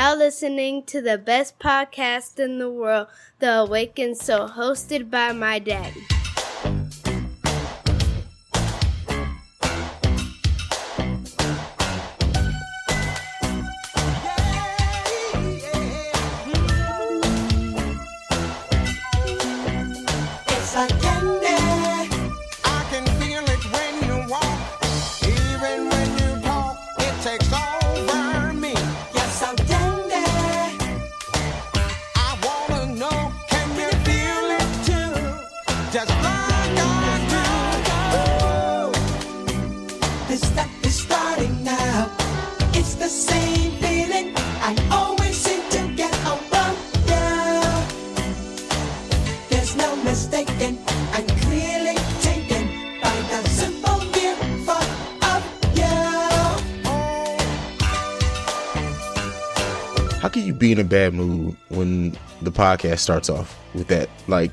now listening to the best podcast in the world, The Awakened Soul, hosted by my daddy. In a bad mood when the podcast starts off with that? Like,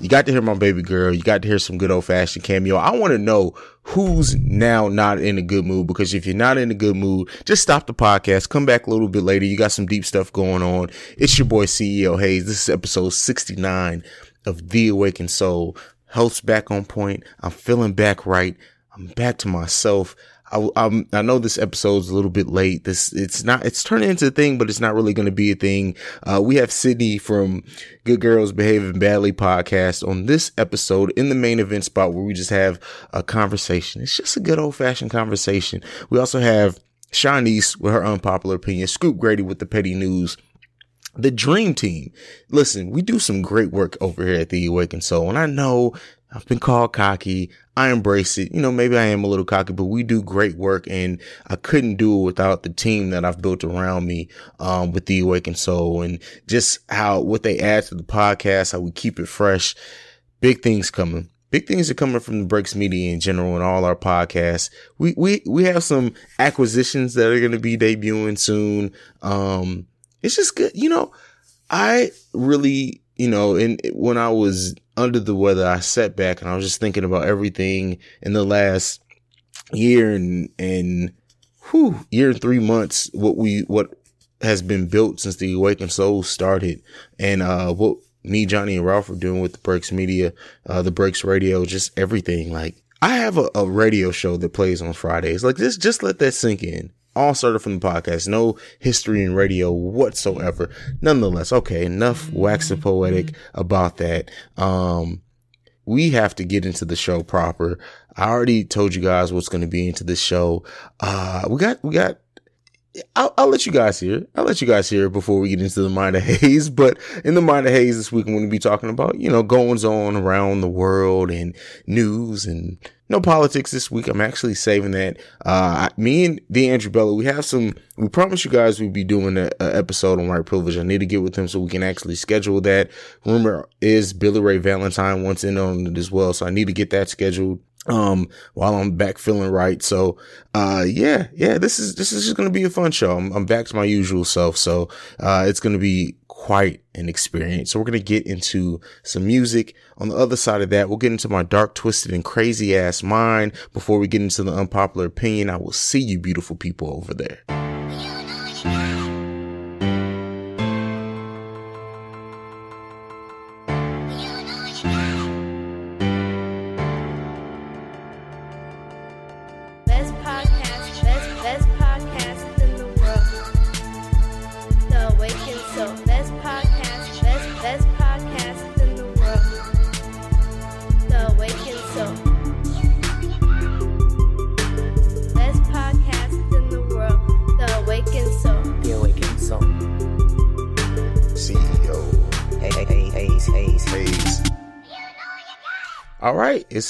you got to hear my baby girl. You got to hear some good old fashioned cameo. I want to know who's now not in a good mood because if you're not in a good mood, just stop the podcast. Come back a little bit later. You got some deep stuff going on. It's your boy CEO Haize. This is episode 69 of The Awakened Soul. Health's back on point. I'm feeling back right. I'm back to myself. I, I'm, I know this episode's a little bit late. This, it's not, it's turning into a thing, but it's not really going to be a thing. Uh, we have Sydney from Good Girls Behaving Badly podcast on this episode in the main event spot where we just have a conversation. It's just a good old fashioned conversation. We also have Chaunice with her unpopular opinion, Scoop Grady with the petty news, the dream team. Listen, we do some great work over here at the Awakened Soul. And I know I've been called cocky. I embrace it. You know, maybe I am a little cocky, but we do great work and I couldn't do it without the team that I've built around me, um, with the Awakened Soul and just how, what they add to the podcast, how we keep it fresh. Big things coming. Big things are coming from the Breaks Media in general and all our podcasts. We, we, we have some acquisitions that are going to be debuting soon. Um, it's just good. You know, I really, you know, and when I was under the weather, I sat back and I was just thinking about everything in the last year and, and whew, year and three months, what we, what has been built since the Awakened Soul started and, uh, what me, Johnny and Ralph are doing with the Breaks Media, uh, the Breaks Radio, just everything. Like I have a, a radio show that plays on Fridays. Like just, just let that sink in all started from the podcast. No history in radio whatsoever. Nonetheless, okay, enough waxing poetic about that. Um, we have to get into the show proper. I already told you guys what's going to be into the show. Uh, we got, we got, I'll, I'll let you guys hear. I'll let you guys hear before we get into the mind of Haize. But in the mind of Haize this week, I'm going to be talking about, you know, goings on around the world and news and no politics this week. I'm actually saving that. Uh, me and the Andrew Bella, we have some, we promised you guys we'd be doing an episode on white privilege. I need to get with him so we can actually schedule that. Rumor is Billy Ray Valentine wants in on it as well. So I need to get that scheduled um while I'm back feeling right. So uh yeah, yeah, this is this is just gonna be a fun show. I'm, I'm back to my usual self, so uh it's gonna be quite an experience. So we're gonna get into some music. On the other side of that, we'll get into my dark, twisted, and crazy ass mind before we get into the unpopular opinion. I will see you beautiful people over there.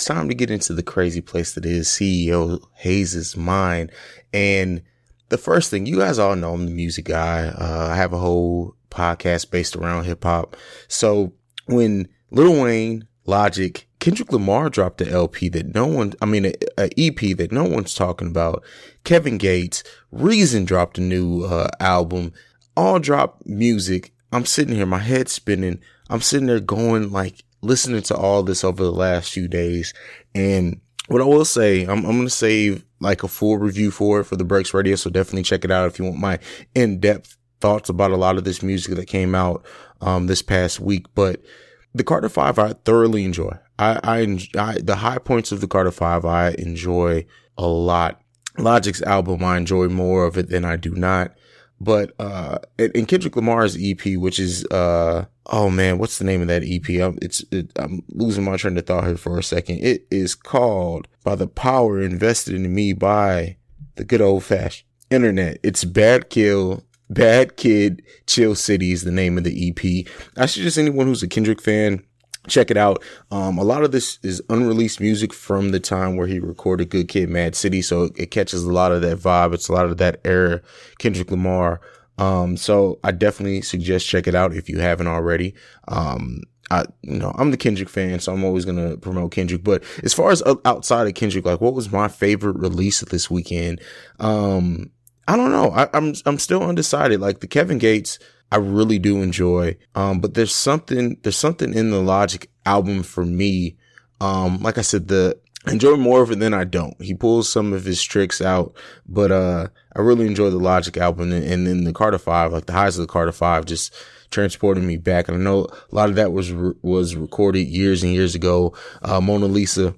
It's time to get into the crazy place that is CEO Haize's mind. And the first thing, you guys all know I'm the music guy. Uh, I have a whole podcast based around hip hop. So when Lil Wayne, Logic, Kendrick Lamar dropped the LP that no one, I mean, a, a EP that no one's talking about. Kevin Gates, Reason dropped a new uh, album. All dropped music. I'm sitting here, my head spinning. I'm sitting there going like listening to all this over the last few days. And what I will say, I'm, I'm going to save like a full review for it for the Breaks Radio. So definitely check it out if you want my in depth thoughts about a lot of this music that came out um, this past week. But the Carter Five, I thoroughly enjoy. I, I, I the high points of the Carter Five, I enjoy a lot. Logic's album, I enjoy more of it than I do not. But uh, in Kendrick Lamar's EP, which is uh, oh man, what's the name of that EP? I'm, it's it, I'm losing my train of thought here for a second. It is called "By the Power Invested in Me" by the good old fashioned internet. It's Bad Kill, Bad Kid, Chill City is the name of the EP. I suggest anyone who's a Kendrick fan check it out. Um, a lot of this is unreleased music from the time where he recorded Good Kid, Mad City, so it, catches a lot of that vibe. It's a lot of that era, Kendrick Lamar. Um, so I definitely suggest check it out if you haven't already. Um, I, you know, I'm the Kendrick fan, so I'm always gonna promote Kendrick. But as far as outside of Kendrick, like what was my favorite release of this weekend? Um, I don't know. I, I'm I'm still undecided. Like the Kevin Gates I really do enjoy. Um, but there's something, there's something in the Logic album for me. Um, like I said, the, enjoy more of it than I don't. He pulls some of his tricks out, but, uh, I really enjoy the Logic album and, and then the Carter Five, like the highs of the Carter Five just transported me back. And I know a lot of that was, re- was recorded years and years ago. Uh, Mona Lisa,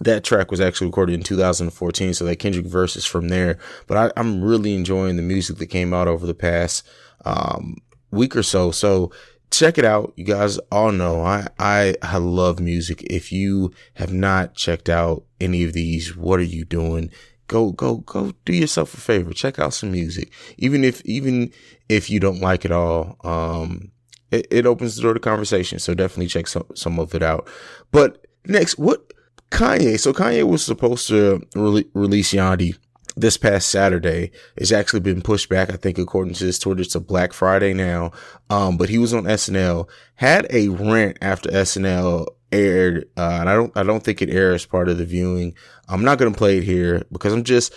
that track was actually recorded in 2014, so that Kendrick verse is from there. But I, am really enjoying the music that came out over the past um, week or so. So check it out. You guys all know I, I, I love music. If you have not checked out any of these, what are you doing? Go, go, go do yourself a favor. Check out some music. Even if, even if you don't like it all, um, it, it opens the door to conversation. So definitely check some, some of it out. But next, what Kanye? So Kanye was supposed to re- release Yandhi this past Saturday. It's actually been pushed back, I think, according to his Twitter, to Black Friday now. Um, but he was on SNL, had a rant after SNL aired, uh, and I don't, I don't think it aired as part of the viewing. I'm not to play it here because I'm just,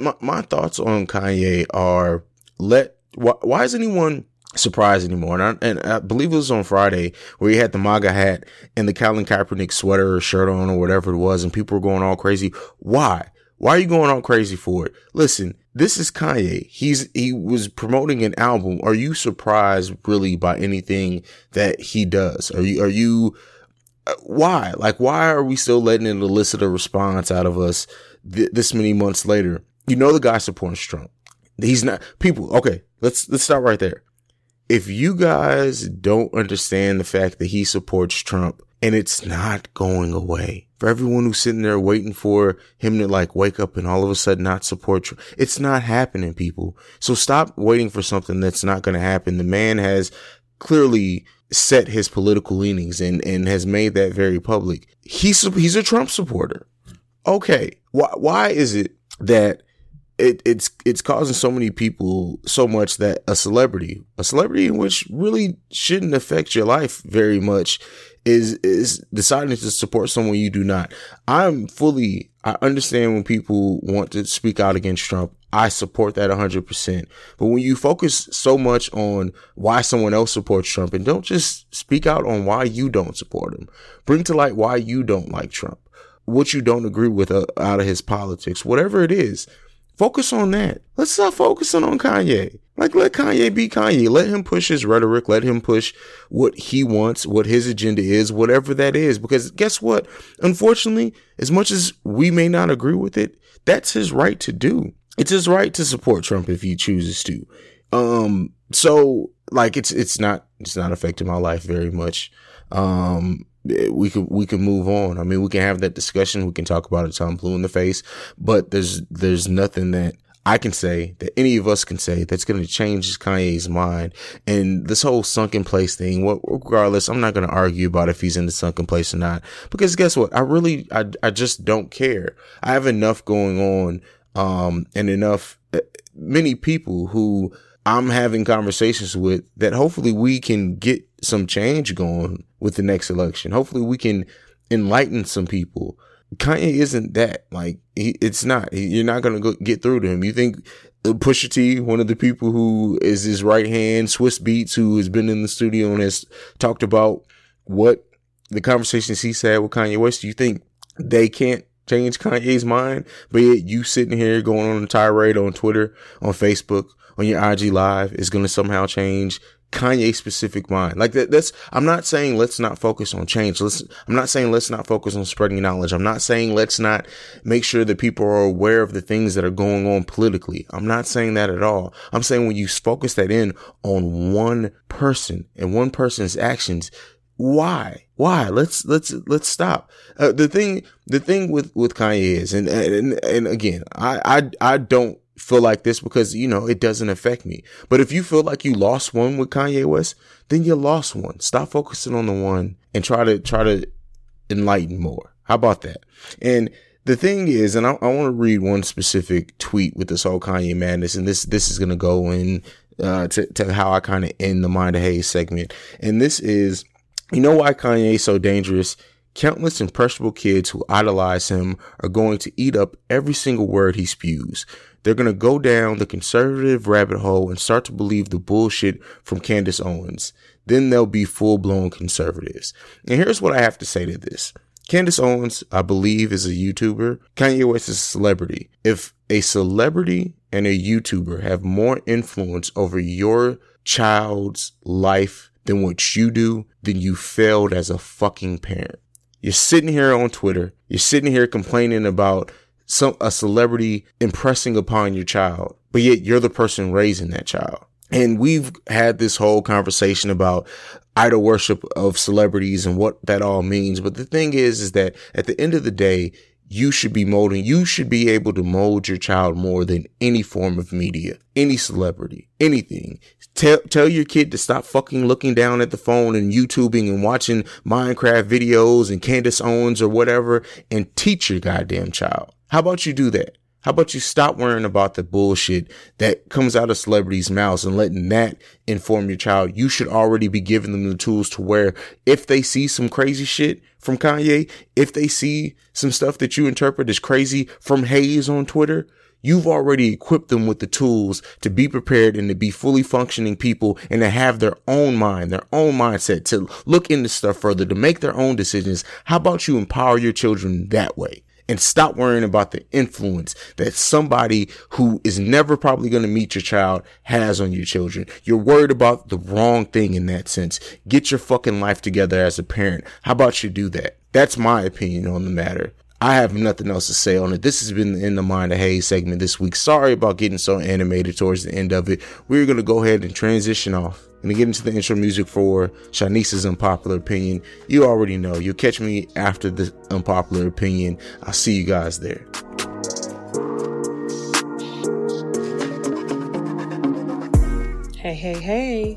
my, my thoughts on Kanye are let, why, why is anyone surprised anymore. And I, and I believe it was on Friday where he had the MAGA hat and the Colin Kaepernick sweater or shirt on or whatever it was. And people were going all crazy. Why? Why are you going all crazy for it? Listen, this is Kanye. He's, he was promoting an album. Are you surprised really by anything that he does? Are you, are you, uh, why? Like, why are we still letting it elicit a response out of us th- this many months later? You know, the guy supports Trump. He's not, people, okay, let's, let's stop right there. If you guys don't understand the fact that he supports Trump and it's not going away, for everyone who's sitting there waiting for him to like wake up and all of a sudden not support you. It's not happening, people. So stop waiting for something that's not going to happen. The man has clearly set his political leanings and, and has made that very public. He's, he's a Trump supporter. Okay. Why, why is it that it, it's it's causing so many people so much that a celebrity, a celebrity which really shouldn't affect your life very much, is is deciding to support someone you do not. I'm fully I understand when people want to speak out against Trump. I support that 100%. But when you focus so much on why someone else supports Trump and don't just speak out on why you don't support him, bring to light why you don't like Trump, what you don't agree with uh, out of his politics, whatever it is, focus on that. Let's stop focusing on Kanye. Like, let Kanye be Kanye. Let him push his rhetoric. Let him push what he wants, what his agenda is, whatever that is. Because guess what? Unfortunately, as much as we may not agree with it, that's his right to do. It's his right to support Trump if he chooses to. Um, so like it's, it's not, it's not affecting my life very much. Um, we could we can move on. I mean, we can have that discussion. We can talk about it I'm blue in the face. But there's there's nothing that I can say that any of us can say that's going to change Kanye's mind. And this whole sunken place thing, what, regardless, I'm not going to argue about if he's in the sunken place or not, because guess what? I really, I, I just don't care. I have enough going on, um, and enough, uh, many people who I'm having conversations with that hopefully we can get some change going with the next election. Hopefully we can enlighten some people Kanye isn't that. Like, he, it's not. He, you're not gonna go get through to him. You think uh, Pusha T, one of the people who is his right hand, Swizz Beatz, who has been in the studio and has talked about what the conversations he said with Kanye West. Do you think they can't change Kanye's mind? But yet you sitting here going on a tirade on Twitter, on Facebook, on your IG live is going to somehow change Kanye specific mind. Like that, that's, I'm not saying let's not focus on change. Let's, I'm not saying let's not focus on spreading knowledge. I'm not saying let's not make sure that people are aware of the things that are going on politically. I'm not saying that at all. I'm saying when you focus that in on one person and one person's actions, why? Why? Let's let's let's stop. Uh, the thing the thing with with Kanye is, and and and again, I I I don't feel like this because you know it doesn't affect me. But if you feel like you lost one with Kanye West, then you lost one. Stop focusing on the one and try to try to enlighten more. How about that? And the thing is, and I, I want to read one specific tweet with this whole Kanye madness, and this this is gonna go in uh, to to how I kind of end the Mind of Haize segment, and this is you know why Kanye is so dangerous? Countless impressionable kids who idolize him are going to eat up every single word he spews. They're going to go down the conservative rabbit hole and start to believe the bullshit from Candace Owens. Then they'll be full blown conservatives. And here's what I have to say to this. Candace Owens, I believe, is a YouTuber. Kanye West is a celebrity. If a celebrity and a YouTuber have more influence over your child's life than what you do, then you failed as a fucking parent. You're sitting here on Twitter. You're sitting here complaining about some, a celebrity impressing upon your child, but yet you're the person raising that child. And we've had this whole conversation about idol worship of celebrities and what that all means. But the thing is, is that at the end of the day, you should be molding, you should be able to mold your child more than any form of media, any celebrity, anything. Tell, tell your kid to stop fucking looking down at the phone and YouTubing and watching Minecraft videos and Candace Owens or whatever and teach your goddamn child. How about you do that? How about you stop worrying about the bullshit that comes out of celebrities' mouths and letting that inform your child? You should already be giving them the tools to where if they see some crazy shit from Kanye, if they see some stuff that you interpret as crazy from Haize on Twitter, you've already equipped them with the tools to be prepared and to be fully functioning people and to have their own mind, their own mindset, to look into stuff further, to make their own decisions. How about you empower your children that way? and stop worrying about the influence that somebody who is never probably going to meet your child has on your children. You're worried about the wrong thing in that sense. Get your fucking life together as a parent. How about you do that? That's my opinion on the matter. I have nothing else to say on it. This has been the In the Mind of Haize segment this week. Sorry about getting so animated towards the end of it. We're going to go ahead and transition off and get into the intro music for Chaunice's unpopular opinion. You already know. You'll catch me after the unpopular opinion. I'll see you guys there. Hey, hey, hey.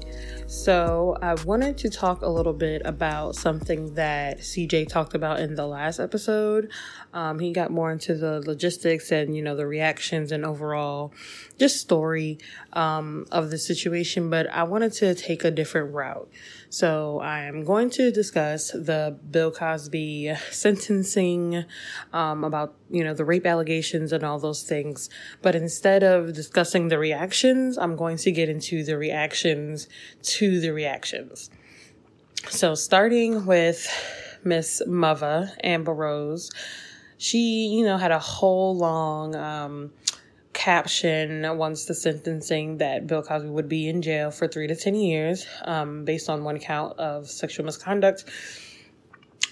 So, I wanted to talk a little bit about something that CJ talked about in the last episode. Um, he got more into the logistics and, you know, the reactions and overall just story um, of the situation, but I wanted to take a different route. So, I am going to discuss the Bill Cosby sentencing um, about, you know, the rape allegations and all those things. But instead of discussing the reactions, I'm going to get into the reactions to the reactions. So, starting with Miss Mother, Amber Rose, she, you know, had a whole long um, caption once the sentencing that Bill Cosby would be in jail for three to 10 years um, based on one count of sexual misconduct.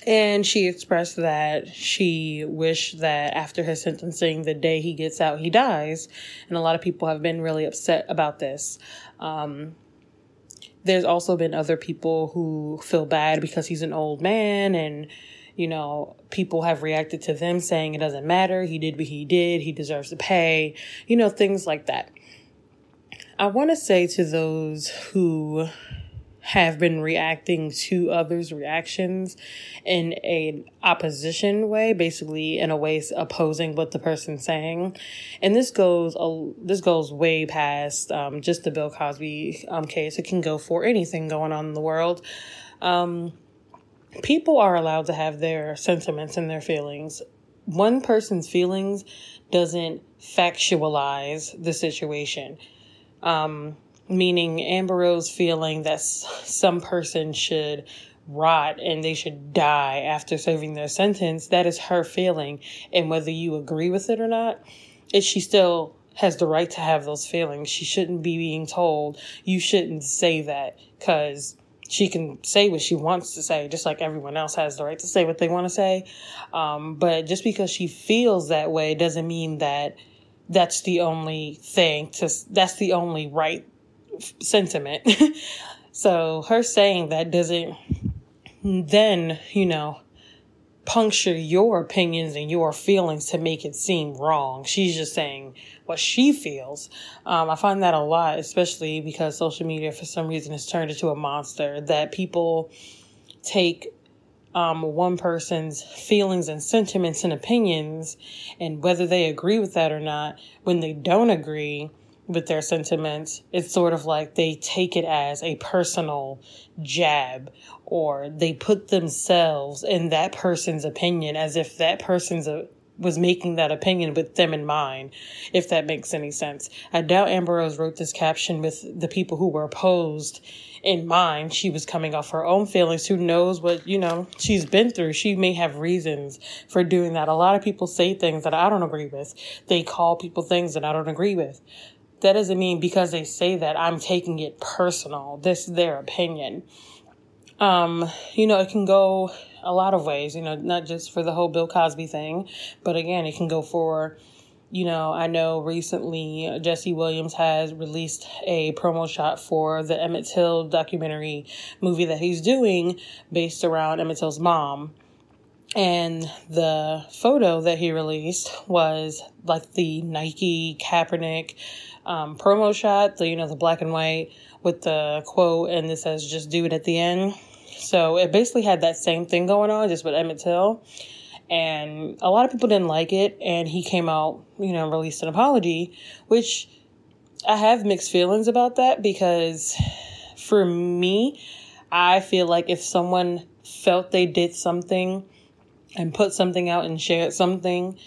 And she expressed that she wished that after his sentencing, the day he gets out, he dies. And a lot of people have been really upset about this. Um, there's also been other people who feel bad because he's an old man and you know, people have reacted to them saying it doesn't matter. He did what he did. He deserves to pay, you know, things like that. I want to say to those who have been reacting to others' reactions in an opposition way, basically in a way opposing what the person's saying. And this goes a, this goes way past um, just the Bill Cosby um, case. It can go for anything going on in the world. Um, people are allowed to have their sentiments and their feelings. One person's feelings doesn't factualize the situation. Um, meaning Amber feeling that some person should rot and they should die after serving their sentence, that is her feeling. And whether you agree with it or not, it, she still has the right to have those feelings. She shouldn't be being told, you shouldn't say that because she can say what she wants to say, just like everyone else has the right to say what they want to say. Um, but just because she feels that way doesn't mean that that's the only thing to, that's the only right sentiment. so her saying that doesn't then, you know, puncture your opinions and your feelings to make it seem wrong. She's just saying what she feels. Um, I find that a lot, especially because social media for some reason has turned into a monster that people take um, one person's feelings and sentiments and opinions and whether they agree with that or not, when they don't agree, with their sentiments, it's sort of like they take it as a personal jab or they put themselves in that person's opinion as if that person's a, was making that opinion with them in mind, if that makes any sense. I doubt Amber Rose wrote this caption with the people who were opposed in mind. She was coming off her own feelings. Who knows what, you know, she's been through. She may have reasons for doing that. A lot of people say things that I don't agree with. They call people things that I don't agree with that doesn't mean because they say that I'm taking it personal. This is their opinion. Um, you know, it can go a lot of ways, you know, not just for the whole Bill Cosby thing, but again, it can go for, you know, I know recently Jesse Williams has released a promo shot for the Emmett Till documentary movie that he's doing based around Emmett Till's mom. And the photo that he released was like the Nike Kaepernick um, promo shot, the you know the black and white with the quote, and this says "just do it" at the end. So it basically had that same thing going on, just with Emmett Till. And a lot of people didn't like it, and he came out, you know, released an apology, which I have mixed feelings about that because for me, I feel like if someone felt they did something and put something out and shared something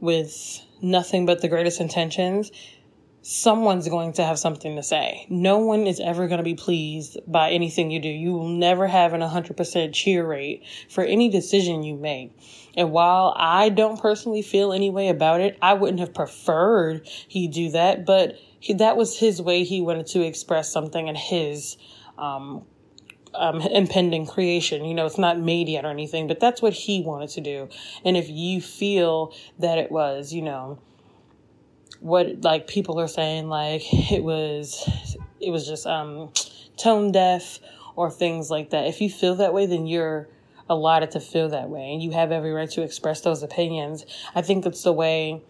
with nothing but the greatest intentions, someone's going to have something to say. No one is ever going to be pleased by anything you do. You will never have an 100% cheer rate for any decision you make. And while I don't personally feel any way about it, I wouldn't have preferred he do that, but he, that was his way he wanted to express something in his um, um, impending creation. You know, it's not made yet or anything, but that's what he wanted to do. And if you feel that it was, you know, what like people are saying like it was it was just um tone deaf or things like that. If you feel that way, then you're allotted to feel that way and you have every right to express those opinions. I think it's the way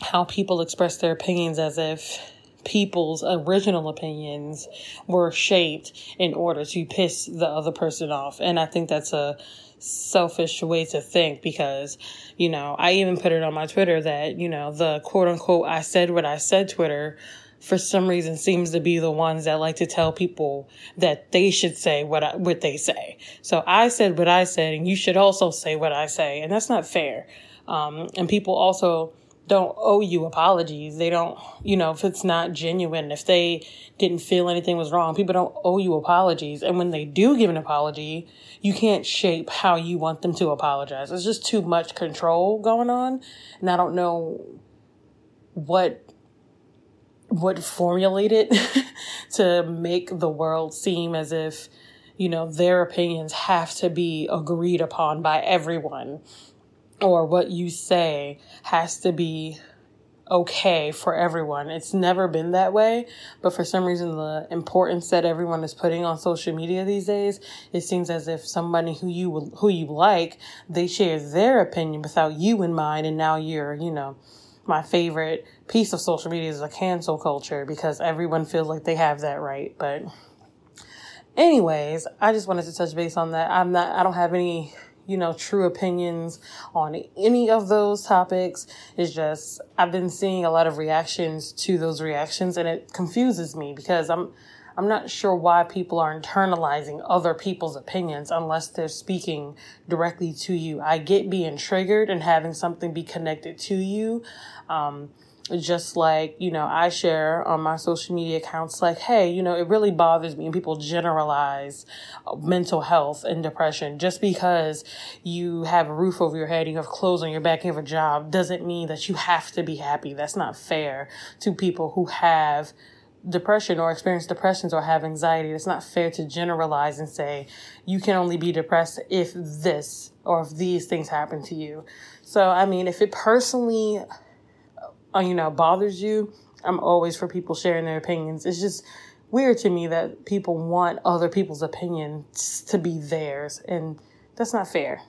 how people express their opinions as if people's original opinions were shaped in order to piss the other person off. And I think that's a selfish way to think because, you know, I even put it on my Twitter that, you know, the quote unquote I said what I said Twitter for some reason seems to be the ones that like to tell people that they should say what I, what they say. So I said what I said and you should also say what I say and that's not fair. Um, and people also don't owe you apologies. They don't, you know, if it's not genuine, if they didn't feel anything was wrong, people don't owe you apologies. And when they do give an apology, you can't shape how you want them to apologize. It's just too much control going on. And I don't know what what formulated to make the world seem as if you know their opinions have to be agreed upon by everyone or what you say has to be okay for everyone. It's never been that way, but for some reason, the importance that everyone is putting on social media these days, it seems as if somebody who you who you like, they share their opinion without you in mind, and now you're, you know. My favorite piece of social media is a cancel culture because everyone feels like they have that right. But, anyways, I just wanted to touch base on that. I'm not, I don't have any you know, true opinions on any of those topics. It's just, I've been seeing a lot of reactions to those reactions and it confuses me because I'm, I'm not sure why people are internalizing other people's opinions unless they're speaking directly to you. I get being triggered and having something be connected to you. Um, just like, you know, I share on my social media accounts, like, hey, you know, it really bothers me. And people generalize uh, mental health and depression. Just because you have a roof over your head, you have clothes on your back, you have a job, doesn't mean that you have to be happy. That's not fair to people who have depression or experience depressions or have anxiety. It's not fair to generalize and say you can only be depressed if this or if these things happen to you. So, I mean, if it personally you know, bothers you, I'm always for people sharing their opinions. It's just weird to me that people want other people's opinions to be theirs, and that's not fair.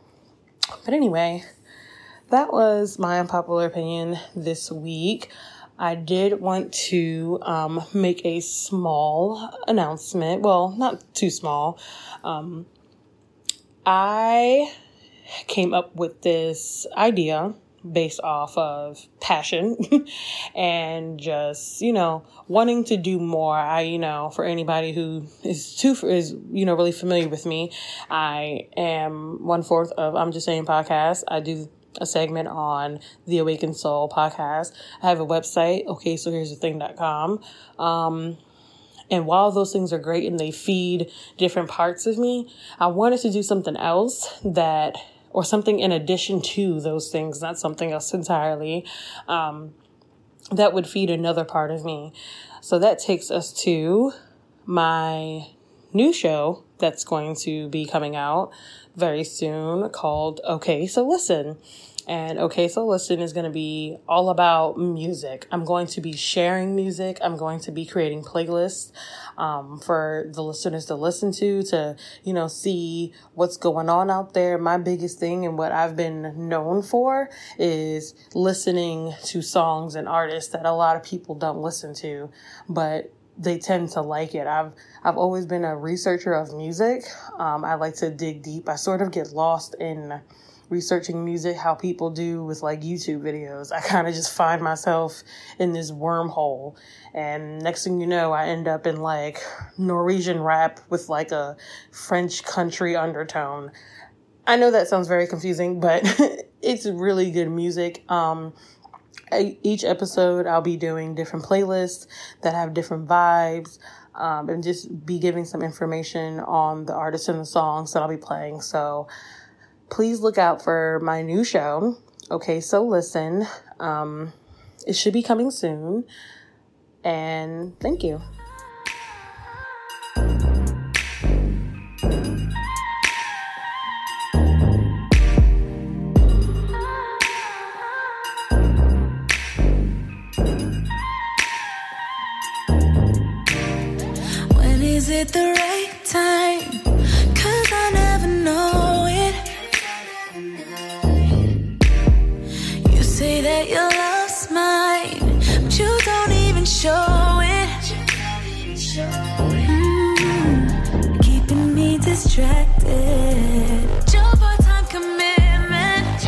But anyway, that was my unpopular opinion this week. I did want to um, make a small announcement. Well, not too small. Um, I came up with this idea based off of passion and just you know wanting to do more. I you know for anybody who is too is you know really familiar with me i am one fourth of i'm just saying podcast. I do a segment on the awakened soul podcast. I have a website okay so here's the thing.com um and while those things are great and they feed different parts of me, I wanted to do something else that or something in addition to those things, not something else entirely, um, that would feed another part of me. So that takes us to my new show that's going to be coming out very soon called Okay, So Listen. And okay, so listen is going to be all about music. I'm going to be sharing music. I'm going to be creating playlists um, for the listeners to listen to, to, you know, see what's going on out there. My biggest thing and what I've been known for is listening to songs and artists that a lot of people don't listen to, but they tend to like it. I've I've always been a researcher of music. Um, I like to dig deep. I sort of get lost in researching music how people do with like YouTube videos. I kind of just find myself in this wormhole. And next thing you know, I end up in like Norwegian rap with like a French country undertone. I know that sounds very confusing, but it's really good music. Um, each episode, I'll be doing different playlists that have different vibes. Um, and just be giving some information on the artists and the songs that I'll be playing. So, please look out for my new show. Okay, so listen. Um, it should be coming soon. And thank you. When is it the distracted. Your part-time commitment.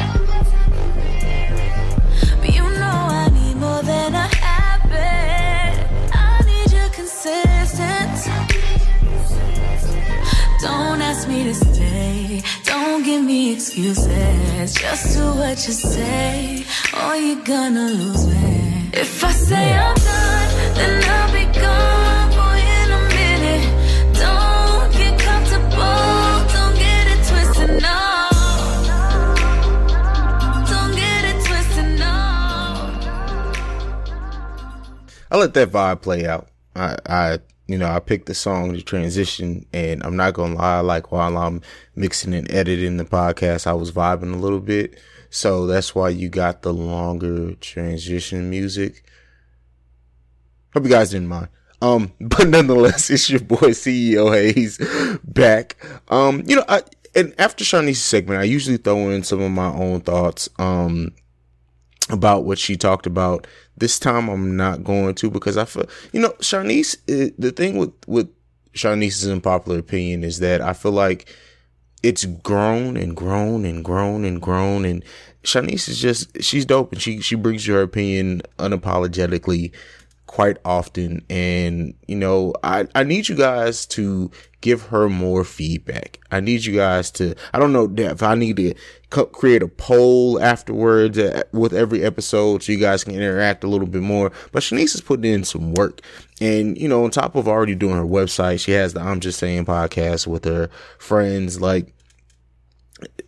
But you know I need more than a habit. I need you consistent. Don't ask me to stay. Don't give me excuses. Just do what you say, or you're gonna lose me. If I say I'm I let that vibe play out. I, I, you know, I picked the song to transition, and I'm not gonna lie. Like while I'm mixing and editing the podcast, I was vibing a little bit. So that's why you got the longer transition music. Hope you guys didn't mind. Um, but nonetheless, it's your boy CEO Haize back. Um, you know, I and after Chaunice's segment, I usually throw in some of my own thoughts. Um, about what she talked about. This time I'm not going to because I feel, you know, Chaunice, it, the thing with, with Chaunice's unpopular opinion is that I feel like it's grown and grown and grown and grown. And Chaunice is just, she's dope and she, she brings her opinion unapologetically quite often. And, you know, I, I need you guys to give her more feedback. I need you guys to, I don't know if I need to co- create a poll afterwards uh, with every episode so you guys can interact a little bit more. But Chaunice is putting in some work. And, you know, on top of already doing her website, she has the I'm Just Saying podcast with her friends. Like,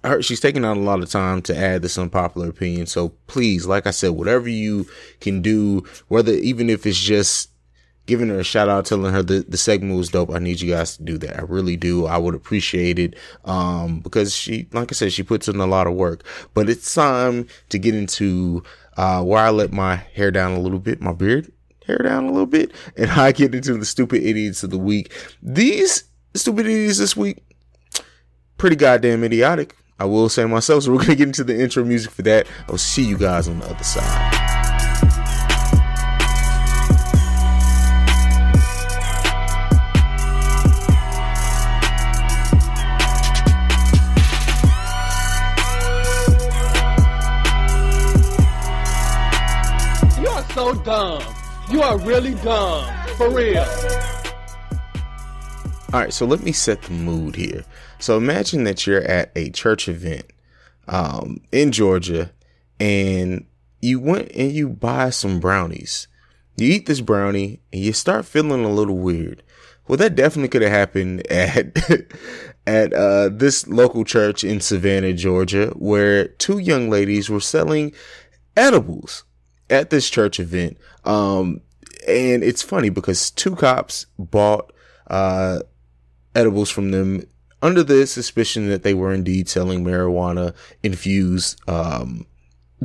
her, she's taking out a lot of time to add this unpopular opinion. So please, like I said, whatever you can do, whether even if it's just giving her a shout out, telling her the, the segment was dope. I need you guys to do that. I really do. I would appreciate it. Um, because she, like I said, she puts in a lot of work, but it's time to get into, uh, where I let my hair down a little bit, my beard hair down a little bit, and I get into the stupid idiots of the week. These stupid idiots this week, pretty goddamn idiotic. I will say myself. So we're gonna get into the intro music for that. I'll see you guys on the other side. You are so dumb. You are really dumb. For real. All right, so let me set the mood here. So imagine that you're at a church event um, in Georgia, and you went and you buy some brownies. You eat this brownie, and you start feeling a little weird. Well, that definitely could have happened at at uh, this local church in Savannah, Georgia, where two young ladies were selling edibles at this church event. Um, and it's funny because two cops bought uh, edibles from them under the suspicion that they were indeed selling marijuana infused um,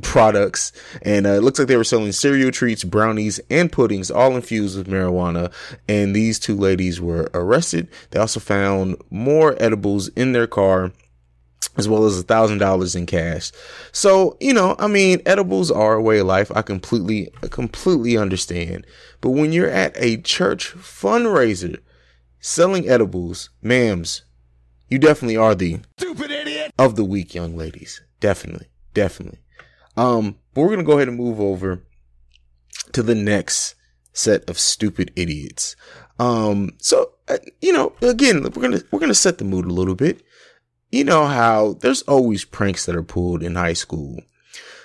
products. And uh, it looks like they were selling cereal treats, brownies, and puddings, all infused with marijuana. And these two ladies were arrested. They also found more edibles in their car. As well as a thousand dollars in cash. So, you know, I mean, edibles are a way of life. I completely, completely understand. But when you're at a church fundraiser selling edibles, ma'ams, you definitely are the stupid idiot of the week, young ladies. Definitely, definitely. Um, but we're gonna go ahead and move over to the next set of stupid idiots. Um, so uh, you know, again, we're gonna we're gonna set the mood a little bit. You know how there's always pranks that are pulled in high school.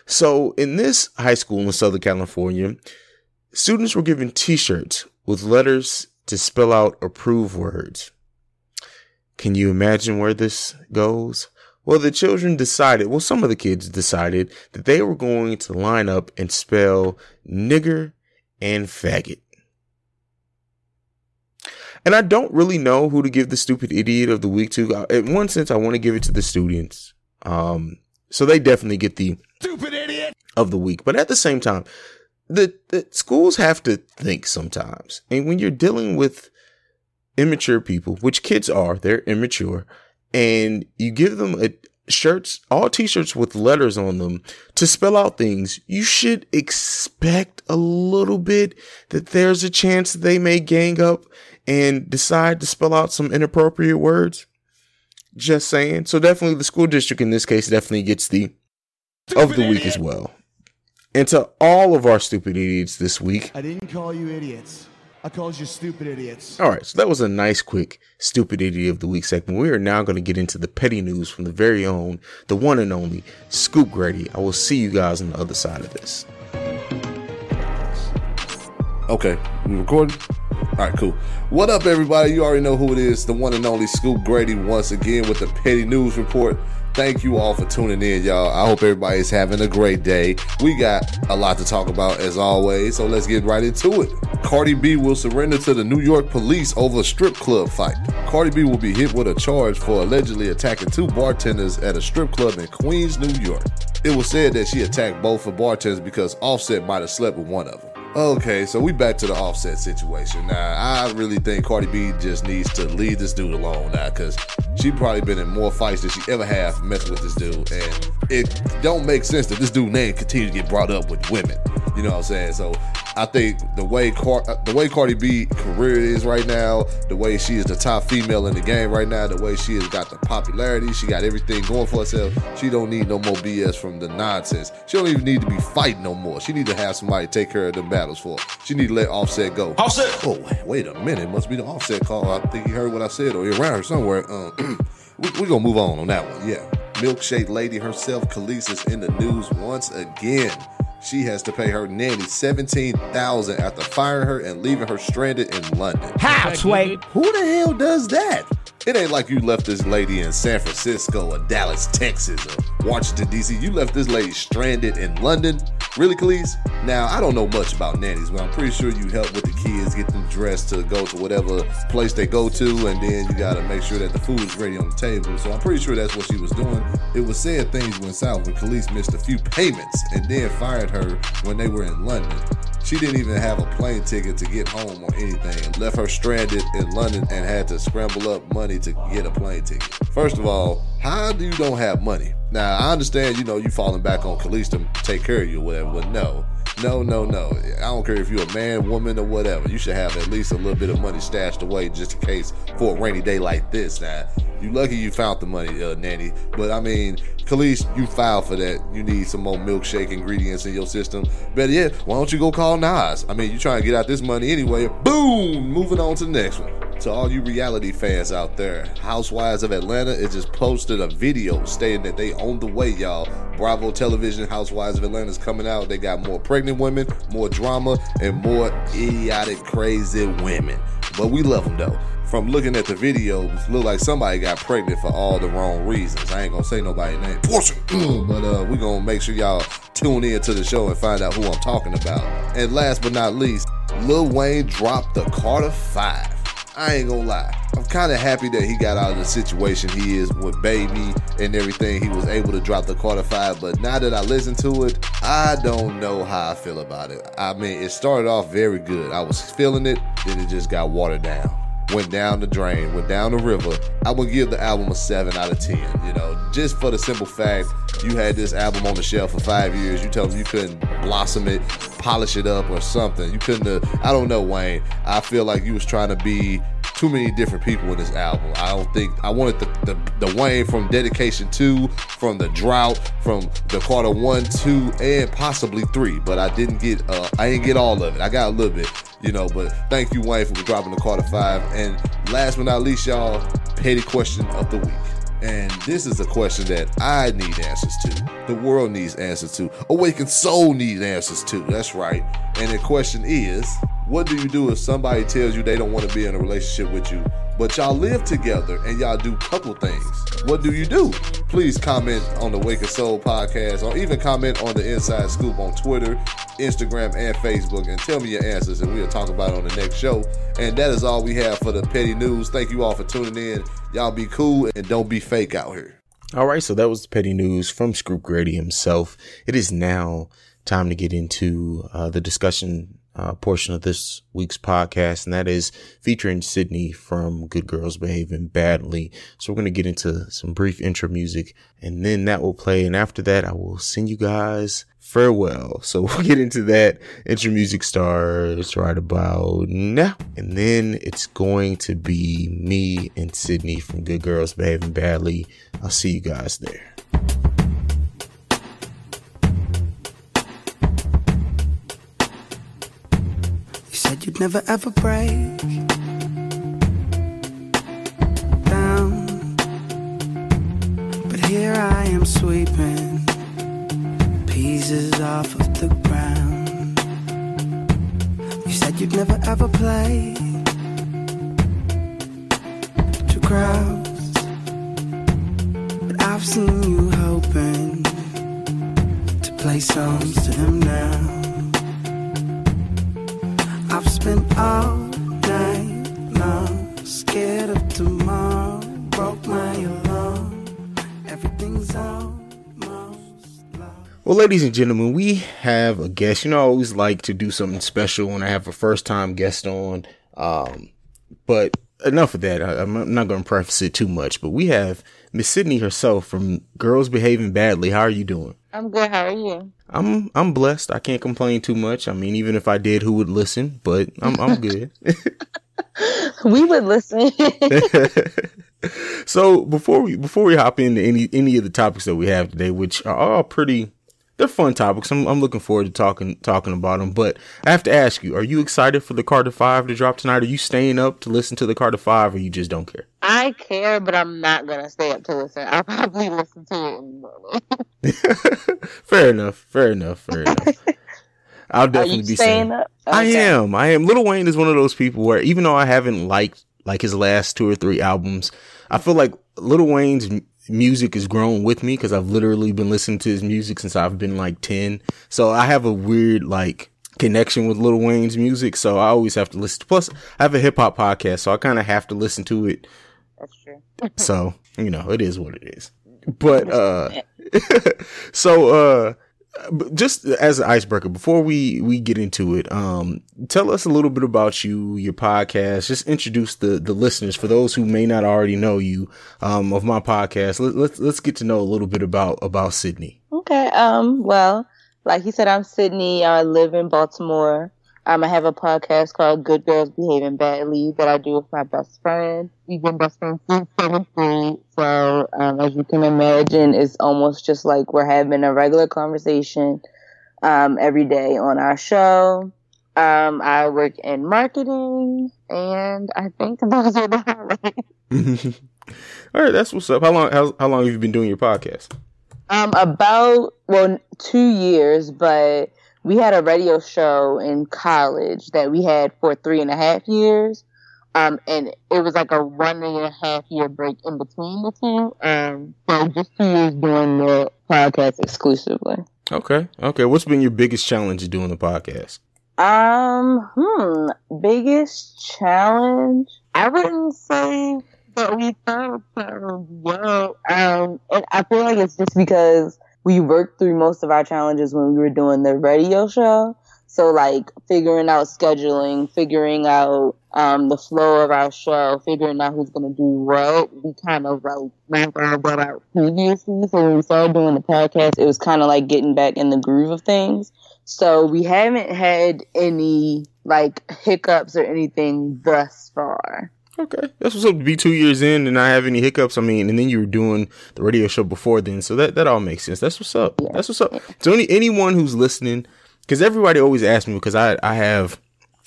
So in this high school in Southern California, students were given T-shirts with letters to spell out approved words. Can you imagine where this goes? Well, the children decided, well, some of the kids decided that they were going to line up and spell nigger and faggot. And I don't really know who to give the stupid idiot of the week to. Uh, In one sense, I want to give it to the students. Um, so they definitely get the stupid idiot of the week. But at the same time, the, the schools have to think sometimes. And when you're dealing with immature people, which kids are, they're immature, and you give them a shirts, all t-shirts with letters on them to spell out things, you should expect a little bit that there's a chance they may gang up and decide to spell out some inappropriate words. Just saying. So definitely the school district in this case definitely gets the of the week as well. And to all of our stupid idiots this week, I didn't call you idiots. I called you stupid idiots. All right, so that was a nice, quick, stupid idiot of the week segment. We are now going to get into the petty news from the very own, the one and only Scoop Grady. I will see you guys on the other side of this. Okay, we recording? All right, cool. What up, everybody? You already know who it is. The one and only Scoop Grady once again with the Petty News Report. Thank you all for tuning in, y'all. I hope everybody's having a great day. We got a lot to talk about as always, so let's get right into it. Cardi B will surrender to the New York police over a strip club fight. Cardi B will be hit with a charge for allegedly attacking two bartenders at a strip club in Queens, New York. It was said that she attacked both the bartenders because Offset might have slept with one of them. Okay, so we back to the offset situation. Now, I really think Cardi B just needs to leave this dude alone now, cause she probably been in more fights than she ever have messing with this dude, and it don't make sense that this dude name continue to get brought up with women. You know what I'm saying? So I think the way Car- uh, the way Cardi B career is right now, the way she is the top female in the game right now, the way she has got the popularity, she got everything going for herself. She don't need no more BS from the nonsense. She don't even need to be fighting no more. She need to have somebody take care of them battles for. She need to let Offset go. Offset. Oh wait a minute, must be the Offset call. I think he heard what I said or he around her somewhere. Um, we we gonna move on on that one. Yeah, milkshake lady herself, Kelis is in the news once again. She has to pay her nanny seventeen thousand after firing her and leaving her stranded in London. How, Sway? Who the hell does that? It ain't like you left this lady in San Francisco or Dallas, Texas or Washington, D.C. You left this lady stranded in London. Really, Kelis? Now, I don't know much about nannies, but I'm pretty sure you help with the kids, get them dressed to go to whatever place they go to, and then you gotta make sure that the food is ready on the table. So I'm pretty sure that's what she was doing. It was said things went south when Kelis missed a few payments and then fired her when they were in London. She didn't even have a plane ticket to get home or anything. Left her stranded in London and had to scramble up money to get a plane ticket. First of all, how do you don't have money? Now I understand, you know, you falling back on Kelis to take care of you or whatever, but no. No, no, no. I don't care if you're a man, woman, or whatever. You should have at least a little bit of money stashed away just in case for a rainy day like this. Now, you lucky you found the money, uh, nanny. But I mean, Kelis, you filed for that. You need some more milkshake ingredients in your system. Better yet, why don't you go call Nas? I mean, you trying to get out this money anyway. Boom! Moving on to the next one. To all you reality fans out there, Housewives of Atlanta it just posted a video stating that they on the way, y'all. Bravo Television Housewives of Atlanta is coming out. They got more pregnant women, more drama, and more idiotic, crazy women. But we love them though. From looking at the videos, look like somebody got pregnant for all the wrong reasons. I ain't gonna say nobody's name, but uh, we gonna make sure y'all tune in to the show and find out who I'm talking about. And last but not least, Lil Wayne dropped the Carter Five. I ain't gonna lie. I'm kind of happy that he got out of the situation he is with Baby and everything. He was able to drop the Carter Five, but now that I listen to it, I don't know how I feel about it. I mean, it started off very good. I was feeling it, then it just got watered down. Went down the drain, went down the river. I would give the album a 7 out of 10, you know, just for the simple fact you had this album on the shelf for five years. You tell me you couldn't blossom it, polish it up, or something. You couldn't have, I don't know, Wayne. I feel like you was trying to be too many different people in this album. I don't think I wanted the, the, the Wayne from Dedication 2, from the Drought, from the Carter 1, 2, and possibly 3, but I didn't get uh I didn't get all of it. I got a little bit, you know, but thank you Wayne for dropping the Carter 5. And last but not least, y'all, petty question of the week. And this is a question that I need answers to. The world needs answers to. Awakened Soul needs answers to. That's right. And the question is what do you do if somebody tells you they don't want to be in a relationship with you, but y'all live together and y'all do couple things? What do you do? Please comment on the Awakened Soul podcast or even comment on the Inside Scoop on Twitter, Instagram, and Facebook and tell me your answers and we'll talk about it on the next show. And that is all we have for the petty news. Thank you all for tuning in. Y'all be cool and don't be fake out here. All right, so that was the petty news from Scoop Grady himself. It is now time to get into uh, the discussion uh, portion of this week's podcast, and that is featuring Sydney from Good Girls Behaving Badly. So we're going to get into some brief intro music, and then that will play. And after that, I will send you guys farewell. So we'll get into that. Intro music starts right about now. And then it's going to be me and Sydney from Good Girls Behaving Badly. I'll see you guys there. Said you'd never ever break down. But here I am sweeping pieces off of the ground. You said you'd never ever play to crowds. But I've seen you hoping to play songs to them now. Well, ladies and gentlemen, we have a guest. You know, I always like to do something special when I have a first time guest on. Um, but enough of that. I, I'm not going to preface it too much, but we have Miss Sydney herself from Girls Behaving Badly. How are you doing? I'm good. How are you? I'm I'm blessed. I can't complain too much. I mean, even if I did, who would listen? But I'm I'm good. we would listen. so before we before we hop into any any of the topics that we have today, which are all pretty they're fun topics. I'm I'm looking forward to talking talking about them. But I have to ask you: Are you excited for the Carter Five to drop tonight? Are you staying up to listen to the Carter Five, or you just don't care? I care, but I'm not gonna stay up to listen. I'll probably listen to it in the morning. fair enough. Fair enough. Fair enough. I'll definitely be staying staying up? I am. I am. Little Wayne is one of those people where even though I haven't liked like his last two or three albums, I feel like Little Wayne's music has grown with me because I've literally been listening to his music since I've been like 10. So I have a weird like connection with Little Wayne's music. So I always have to listen. Plus I have a hip hop podcast, so I kind of have to listen to it. That's true. So, you know, it is what it is. But uh so uh just as an icebreaker before we we get into it um tell us a little bit about you your podcast just introduce the the listeners for those who may not already know you um of my podcast Let, let's let's get to know a little bit about about sydney Okay. Um. Well, like you said, I'm Sydney. I live in Baltimore. Um, I have a podcast called Good Girls Behaving Badly that I do with my best friend. We've been best friends since seventh grade. So, um, as you can imagine, it's almost just like we're having a regular conversation um, every day on our show. Um, I work in marketing, and I think those are the highlights. all right that's what's up how long how, how long have you been doing your podcast Um, about well, two years, but we had a radio show in college that we had for three and a half years. Um, and it was like a one and a half year break in between the two. Um, so just two years doing the podcast exclusively. okay okay what's been your biggest challenge doing the podcast Um, hmm, biggest challenge? I wouldn't say that we found yet. Um, and I feel like it's just because we worked through most of our challenges when we were doing the radio show. So like figuring out scheduling, figuring out um the flow of our show, figuring out who's gonna do what. We kind of like mapped all that out previously. So when we started doing the podcast, it was kind of like getting back in the groove of things. So we haven't had any like hiccups or anything thus far. Okay, that's what's up to be two years in and not have any hiccups. I mean, and then you were doing the radio show before then, so that that all makes sense. That's what's up. That's what's up. So any anyone who's listening, because everybody always asks me because I I have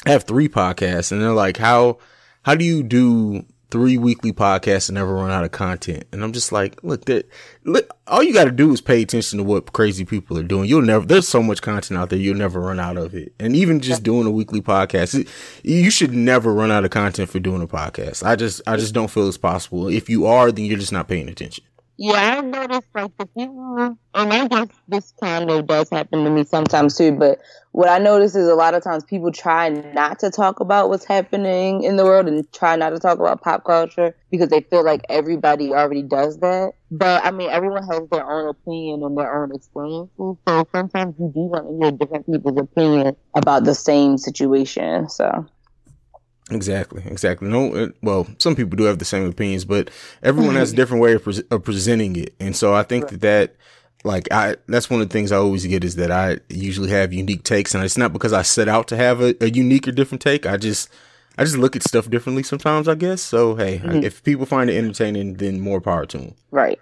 I have three podcasts and they're like, how how do you do three weekly podcasts and never run out of content? And I'm just like, look, that look, all you got to do is pay attention to what crazy people are doing. You'll never there's so much content out there, you'll never run out of it. And even just doing a weekly podcast, it, you should never run out of content for doing a podcast. I just I just don't feel it's possible. If you are, then you're just not paying attention. Yeah, I noticed like the people, and I guess this kind of does happen to me sometimes too. But what I notice is a lot of times people try not to talk about what's happening in the world and try not to talk about pop culture because they feel like everybody already does that. But I mean, everyone has their own opinion and their own experiences. So sometimes you do want to hear different people's opinion about the same situation. So Exactly, exactly. No, uh, well, some people do have the same opinions, but everyone has a different way of, pre- of presenting it, and so I think that that, like, I that's one of the things I always get is that I usually have unique takes, and it's not because I set out to have a, a unique or different take. I just, I just look at stuff differently sometimes, I guess. So hey, Mhm. if people find it entertaining, then more power to them. right.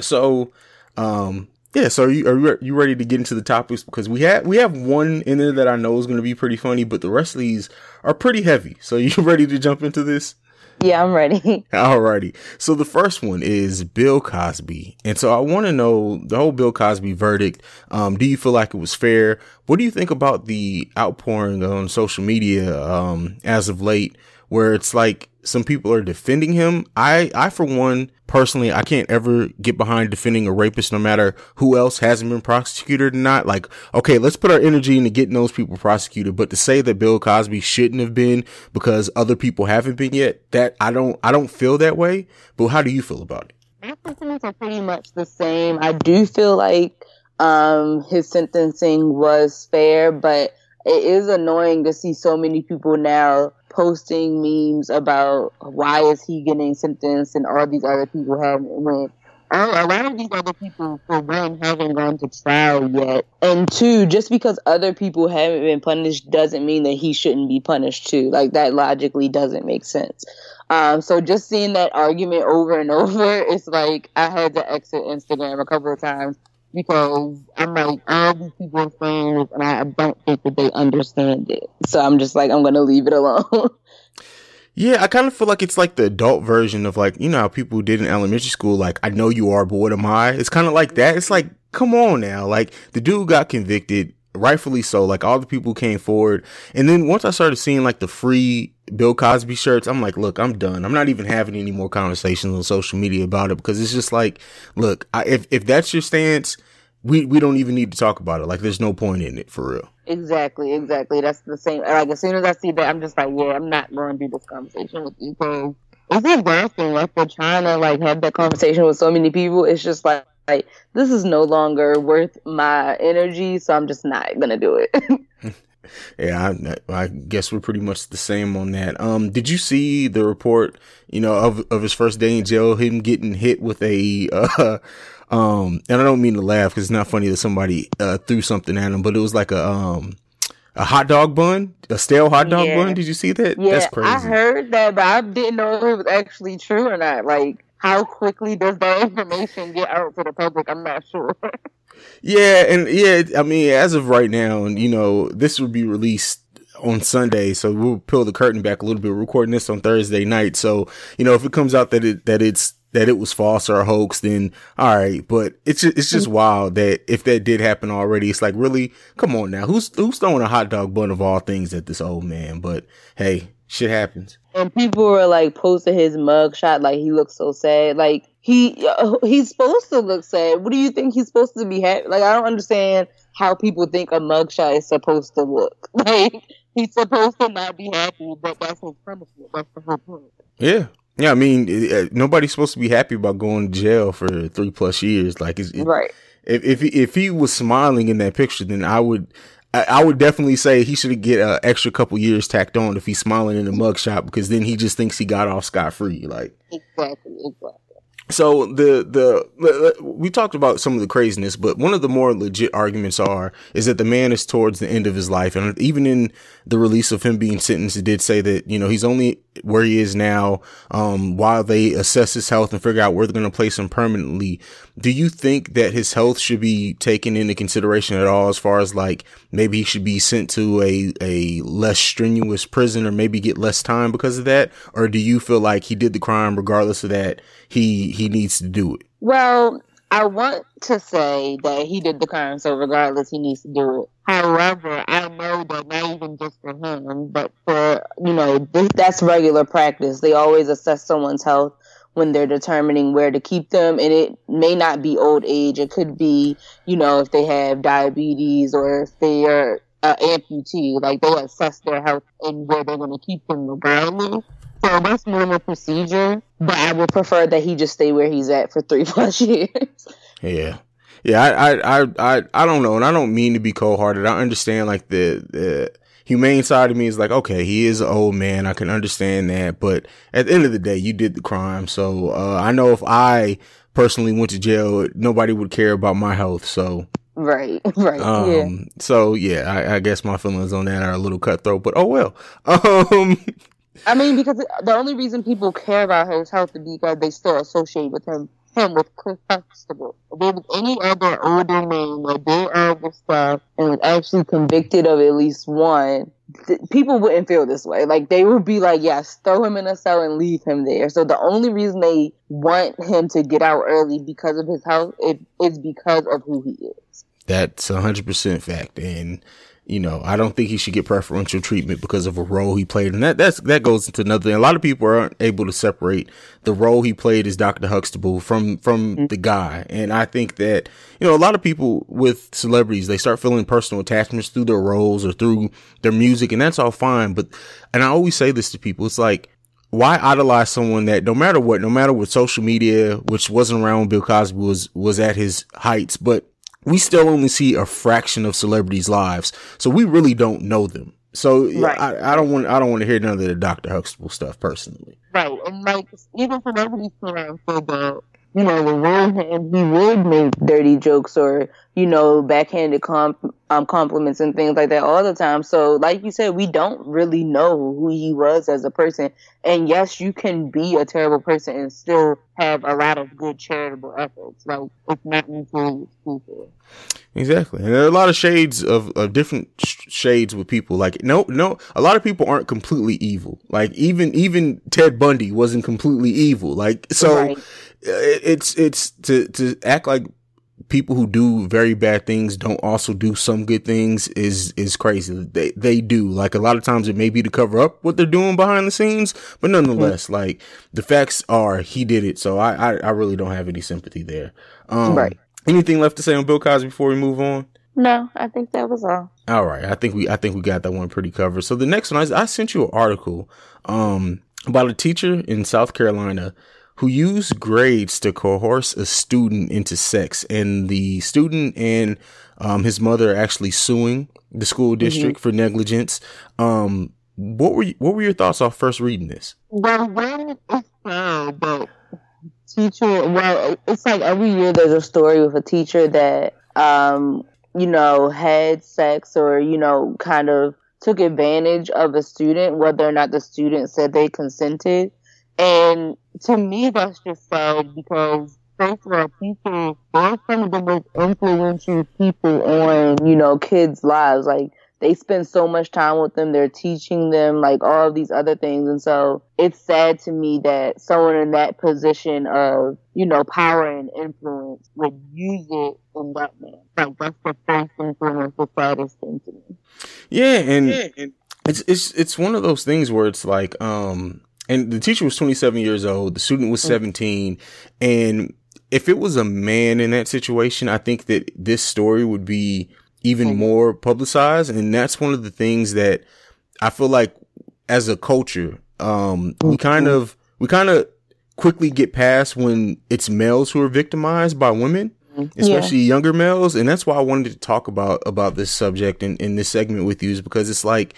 So, um, yeah. So are you are you, you ready to get into the topics because we have we have one in there that I know is going to be pretty funny, but the rest of these are pretty heavy. So you ready to jump into this? Yeah, I'm ready. Alrighty. So the first one is Bill Cosby. And so I want to know the whole Bill Cosby verdict. Um, do you feel like it was fair? What do you think about the outpouring on social media, um, as of late where it's like some people are defending him? I, I, for one, personally, I can't ever get behind defending a rapist no matter who else hasn't been prosecuted or not. Like, okay, let's put our energy into getting those people prosecuted. But to say that Bill Cosby shouldn't have been because other people haven't been yet, that I don't, I don't feel that way. But how do you feel about it? My sentiments are pretty much the same. I do feel like um, his sentencing was fair, but it is annoying to see so many people now posting memes about why is he getting sentenced and all these other people haven't when a lot of these other people, for one, haven't gone to trial yet, and two, just because other people haven't been punished doesn't mean that he shouldn't be punished too. Like that logically doesn't make sense. Um, so just seeing that argument over and over, it's like I had to exit Instagram a couple of times because I'm like, all these people are and I don't think that they understand it. So I'm just like, I'm gonna leave it alone. Yeah, I kind of feel like it's like the adult version of like, you know, how people did in elementary school, like, I know you are, but what am I? It's kind of like that. It's like, come on now. Like, the dude got convicted, rightfully so. Like, all the people came forward. And then once I started seeing like the free Bill Cosby shirts, I'm like, look, I'm done. I'm not even having any more conversations on social media about it because it's just like, look, I, if, if that's your stance, we, we don't even need to talk about it. Like, there's no point in it for real. Exactly, exactly. That's the same. Like as soon as I see that, I'm just like, yeah, I'm not going to do this conversation with you because it's exhausting. Like for trying to like have that conversation with so many people, it's just like, like this is no longer worth my energy, so I'm just not gonna do it. Yeah, I, I, guess we're pretty much the same on that. Um, did you see the report? You know, of of his first day in jail, him getting hit with a, uh, um, and I don't mean to laugh because it's not funny that somebody uh, threw something at him, but it was like a um, a hot dog bun, a stale hot dog Yeah. bun. Did you see that? yeah, That's crazy. I heard that, but I didn't know if it was actually true or not. Like, how quickly does that information get out to the public? I'm not sure. Yeah, and yeah, I mean, as of right now, and you know, this would be released on Sunday, so we'll peel the curtain back a little bit. We're recording this on Thursday night, so you know, if it comes out that it that it's that it was false or a hoax, then all right. But it's just, it's just wild that if that did happen already, it's like really, come on now, who's who's throwing a hot dog bun of all things at this old man? But hey, shit happens. and people were like posting his mugshot, like he looks so sad. Like he uh, he's supposed to look sad. What do you think he's supposed to be happy? Like I don't understand how people think a mugshot is supposed to look. Like he's supposed to not be happy, but that's his punishment. That's the whole point. Yeah. Yeah, I mean, nobody's supposed to be happy about going to jail for three plus years. Like, it's, it- Right. if if he, if he was smiling in that picture, then I would I, I would definitely say he should get an extra couple years tacked on if he's smiling in the mugshot because then he just thinks he got off scot free. Like, Exactly. Exactly. So the the we talked about some of the craziness, but one of the more legit arguments are is that the man is towards the end of his life, and even in the release of him being sentenced, it did say that you know he's only where he is now um, while they assess his health and figure out where they're going to place him permanently. Do you think that his health should be taken into consideration at all, as far as like maybe he should be sent to a a less strenuous prison or maybe get less time because of that, or do you feel like he did the crime regardless of that? He he needs to do it. Well, I want to say that he did the crime, so regardless, he needs to do it. However, I know that not even just for him, but for, you know, th- that's regular practice. They always assess someone's health when they're determining where to keep them. And it may not be old age. It could be, you know, if they have diabetes or if they are uh, amputee, like they assess their health and where they're going to keep them regardless. So that's normal procedure, but I would prefer that he just stay where he's at for three plus years. Yeah. Yeah, I, I, I, I, I don't know, and I don't mean to be cold hearted. I understand like the, the humane side of me is like, okay, he is an old man. I can understand that, but at the end of the day, you did the crime. So, uh, I know if I personally went to jail, nobody would care about my health. So, Right, right, um, yeah. so yeah, I, I guess my feelings on that are a little cutthroat, but oh well. Um, I mean, because the only reason people care about his health is because they still associate with him him with Cliff Huxtable. There was any other older man that did all stuff and was actually convicted of at least one, th- people wouldn't feel this way. Like they would be like, yes, throw him in a cell and leave him there. So the only reason they want him to get out early because of his health is because of who he is. That's a hundred percent fact, and you know I don't think he should get preferential treatment because of a role he played, and that that's that goes into another thing. A lot of people aren't able to separate the role he played as Doctor Huxtable from from mm-hmm. the guy, and I think that you know a lot of people with celebrities they start feeling personal attachments through their roles or through their music, and that's all fine. But and I always say this to people, it's like why idolize someone that no matter what, no matter what social media, which wasn't around when Bill Cosby was was at his heights, but we still only see a fraction of celebrities' lives, so we really don't know them. So Right. I, I don't want I don't want to hear none of the Doctor Huxtable stuff personally. Right, and like even celebrities come out and say that you know, the real him, he would make dirty jokes or, you know, backhanded com- um, compliments and things like that all the time. So, like you said, we don't really know who he was as a person. And yes, you can be a terrible person and still have a lot of good charitable efforts. Like, it's not mutually exclusive. Exactly. And there are a lot of shades of, of different sh- shades with people. Like no, no, a lot of people aren't completely evil. Like even, even Ted Bundy wasn't completely evil. Like, so Right. It- it's, it's to, to act like people who do very bad things don't also do some good things is, is crazy. They, they do. Like a lot of times it may be to cover up what they're doing behind the scenes, but nonetheless, like the facts are he did it. So I, I, I really don't have any sympathy there. Um, Right. Anything left to say on Bill Cosby before we move on? No, I think that was all. All right, I think we I think we got that one pretty covered. So the next one, I, I sent you an article um, about a teacher in South Carolina who used grades to coerce a student into sex, and the student and um, his mother are actually suing the school district for negligence. Um, what were you, what were your thoughts off first reading this? Well, when it's that teacher, well, it's like every year there's a story with a teacher that, um, you know, had sex or, you know, kind of took advantage of a student, whether or not the student said they consented. And to me, that's just sad because those are people, teachers, they're some of the most influential people on, you know, kids' lives. Like, they spend so much time with them. They're teaching them like all of these other things. And so it's sad to me that someone in that position of, you know, power and influence would use it in that manner. Like that's the first and foremost the saddest thing to me. Yeah, and it's it's it's one of those things where it's like, um, and the teacher was 27 years old, the student was mm. 17, and if it was a man in that situation, I think that this story would be even more publicized, and that's one of the things that I feel like as a culture, um, we mm-hmm. kind of we kind of quickly get past when it's males who are victimized by women mm-hmm. especially younger males and that's why i wanted to talk about about this subject in, in this segment with you is because it's like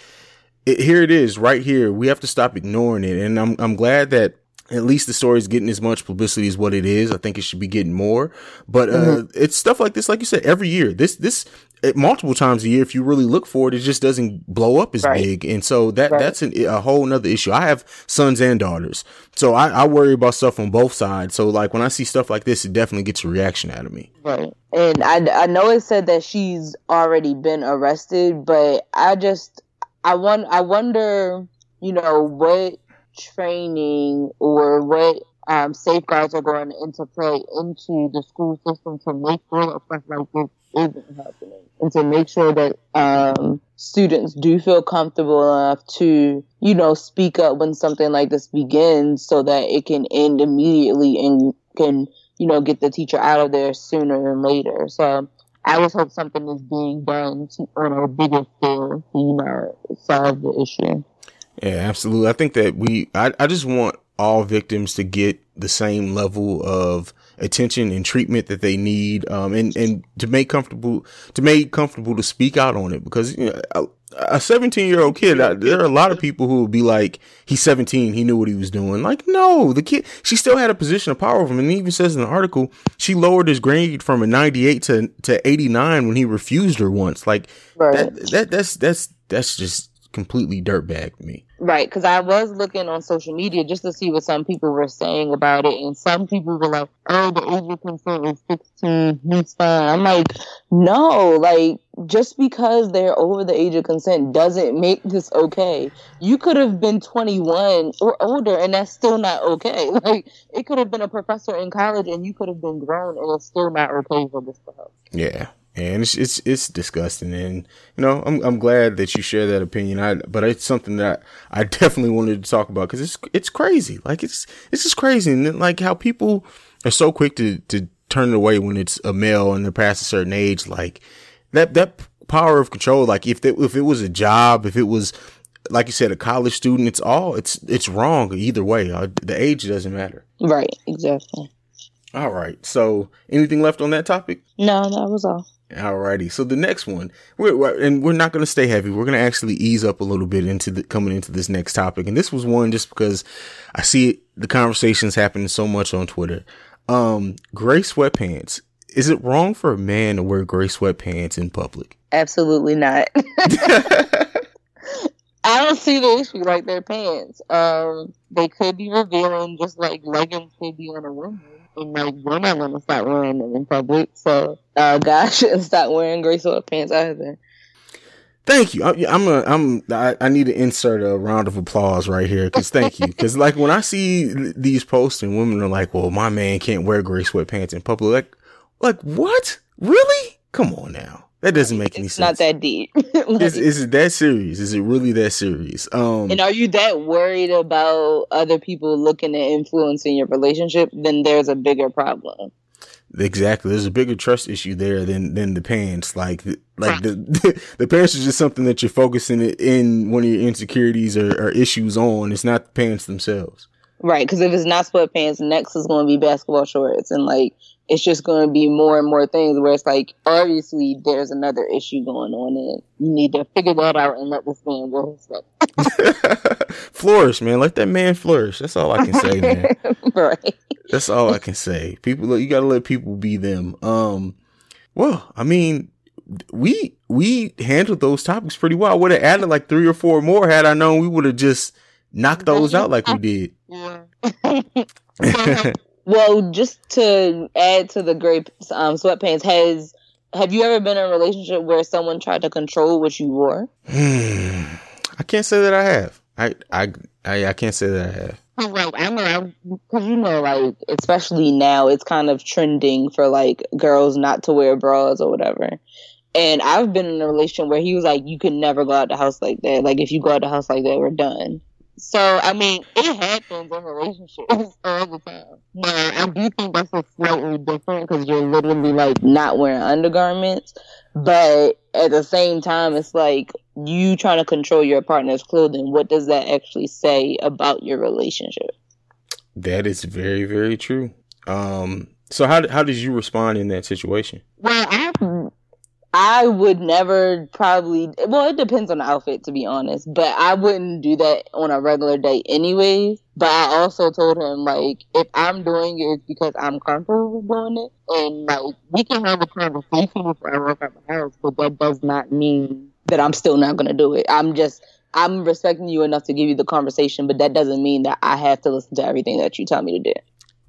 it, here it is right here we have to stop ignoring it and i'm i'm glad that at least the story is getting as much publicity as what it is. I think it should be getting more, but uh, it's stuff like this, like you said, every year. This this uh, multiple times a year. If you really look for it, it just doesn't blow up as Right. big, and so that Right. that's an, a whole nother issue. I have sons and daughters, so I, I worry about stuff on both sides. So like when I see stuff like this, it definitely gets a reaction out of me. Right. And I, I know it said that she's already been arrested, but I just I want I wonder, you know, what training or what um, safeguards are going into play into the school system to make sure that stuff like this isn't happening and to make sure that um, students do feel comfortable enough to, you know, speak up when something like this begins so that it can end immediately and can, you know, get the teacher out of there sooner than later. So I just hope something is being done to, on a bigger scale to, you know, solve the issue. Yeah, absolutely. I think that we, I, I just want all victims to get the same level of attention and treatment that they need, um, and, and to make comfortable, to make comfortable to speak out on it because, you know, a 17 year old kid, uh, there are a lot of people who will be like, he's 17, he knew what he was doing. Like, no, the kid, she still had a position of power over him. And he even says in the article, she lowered his grade from a 98 to, to 89 when he refused her once. Like, Right. that, that, that's, that's, that's just completely dirtbag to me. Right, because I was looking on social media just to see what some people were saying about it, and some people were like, "Oh, the age of consent is 16, he's fine." I'm like, no, like just because they're over the age of consent doesn't make this okay. You could have been 21 or older, and that's still not okay. Like it could have been a professor in college, and you could have been grown, and it's still not okay for this to happen. Yeah. And it's, it's, it's disgusting. And, you know, I'm, I'm glad that you share that opinion. I, but it's something that I definitely wanted to talk about because it's, it's crazy. Like it's, it's just crazy. And like how people are so quick to, to turn it away when it's a male and they're past a certain age. Like that, that power of control. Like if it, if it was a job, if it was, like you said, a college student, it's all, it's, it's wrong either way. Uh, the age doesn't matter. Right, exactly. All right. So anything left on that topic? No, that was all. Alrighty. So the next one, we're, we're- and we're not going to stay heavy. We're going to actually ease up a little bit into the coming into this next topic. And this was one just because I see it, the conversations happening so much on Twitter. Um, gray sweatpants. Is it wrong for a man to wear gray sweatpants in public? Absolutely not. I don't see the issue like their pants. Um, they could be revealing just like leggings could be on a woman. And like we're not gonna stop wearing them in public, so uh, guys shouldn't stop wearing gray sweatpants either. Thank you. I, I'm a, I'm I, I need to insert a round of applause right here because thank you. Because like when I see these posts and women are like, "Well, my man can't wear gray sweatpants in public," like, like what? Really? Come on now. That doesn't make any It's sense. not that deep. is, is it that serious? Is it really that serious? Um, and are you that worried about other people looking at influencing your relationship? Then there's a bigger problem. Exactly. There's a bigger trust issue there than than the pants. Like like the the pants is just something that you're focusing it in one of your insecurities or, or issues on. It's not the pants themselves. Right, because if it's not sweatpants, next is going to be basketball shorts, and like it's just going to be more and more things where it's like obviously there's another issue going on, and you need to figure that out and let this man. Flourish, man. Let that man flourish. That's all I can say, man. right. That's all I can say. People, you gotta let people be them. Um, well, I mean, we we handled those topics pretty well. I would have added like three or four more had I known we would have just knocked those out like we did. Well, just to add to the gray um, sweatpants, has have you ever been in a relationship where someone tried to control what you wore? I can't say that I have. I I I, I can't say that I have. Like I know, because you know, like especially now, it's kind of trending for like girls not to wear bras or whatever. And I've been in a relationship where he was like, "You can never go out the house like that. Like if you go out the house like that, we're done." So I mean, it happens in relationships all the time. Now I do think that's a slightly different because you're literally like not wearing undergarments, but at the same time, it's like you trying to control your partner's clothing. What does that actually say about your relationship? That is very very true. Um, so how how did you respond in that situation? Well, I I would never probably. Well, it depends on the outfit, to be honest. But I wouldn't do that on a regular day, anyways. But I also told him like, if I'm doing it, it's because I'm comfortable doing it, and like we can have a conversation before I walk out the house. But that does not mean that I'm still not going to do it. I'm just. I'm respecting you enough to give you the conversation, but that doesn't mean that I have to listen to everything that you tell me to do.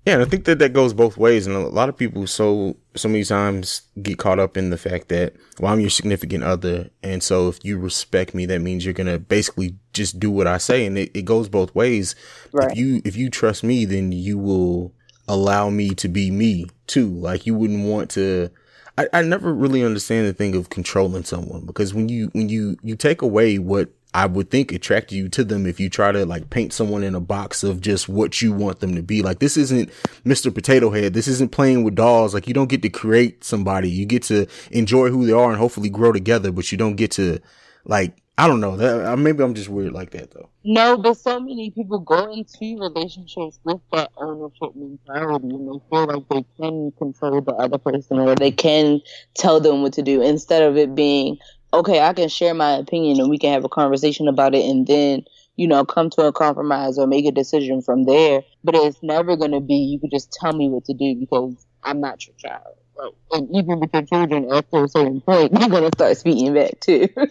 Yeah, and I think that that goes both ways, and a lot of people so so many times get caught up in the fact that well, I'm your significant other, and so if you respect me, that means you're gonna basically just do what I say, and it, it goes both ways. Right. If you if you trust me, then you will allow me to be me too. Like you wouldn't want to. I, I never really understand the thing of controlling someone because when you when you you take away what I would think attracted you to them if you try to like paint someone in a box of just what you want them to be. Like this isn't Mr. Potato Head. This isn't playing with dolls. Like you don't get to create somebody. You get to enjoy who they are and hopefully grow together, but you don't get to like I don't know. That maybe I'm just weird like that though. No, but so many people go into relationships with that ownership mentality and they feel like they can control the other person or they can tell them what to do instead of it being, okay, I can share my opinion and we can have a conversation about it and then, you know, come to a compromise or make a decision from there. But it's never going to be, you can just tell me what to do because I'm not your child. Like, and even with your children, after a certain point, you're going to start speaking back too.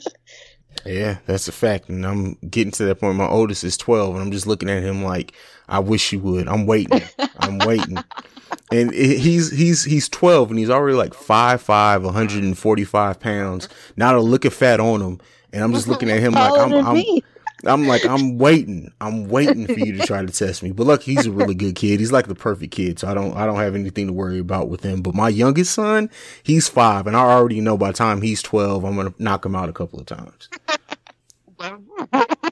Yeah, that's a fact. And I'm getting to that point. My oldest is 12 and I'm just looking at him like, I wish you would. I'm waiting. I'm waiting. And it, he's, he's, he's 12 and he's already like 5'5", 145 pounds. Not a lick of fat on him. And I'm just looking at him like, I'm, I'm, I'm like, I'm waiting. I'm waiting for you to try to test me. But look, he's a really good kid. He's like the perfect kid. So I don't, I don't have anything to worry about with him. But my youngest son, he's five and I already know by the time he's 12, I'm going to knock him out a couple of times.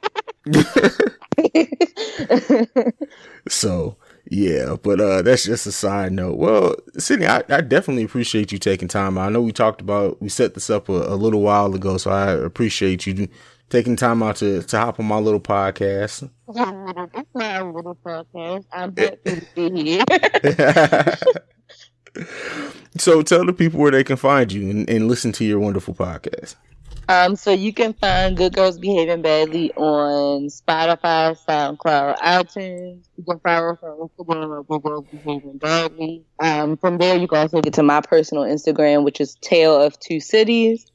so yeah, but uh that's just a side note. Well, Sydney, I, I definitely appreciate you taking time. I know we talked about we set this up a, a little while ago, so I appreciate you taking time out to, to hop on my little podcast. A little podcast. I'm happy to be here. so tell the people where they can find you and, and listen to your wonderful podcast. Um, so you can find Good Girls Behaving Badly on Spotify, SoundCloud, iTunes. You can follow us on Instagram at Good Girls Behaving Badly. Um, from there, you can also get to my personal Instagram, which is Tale of Two Cities.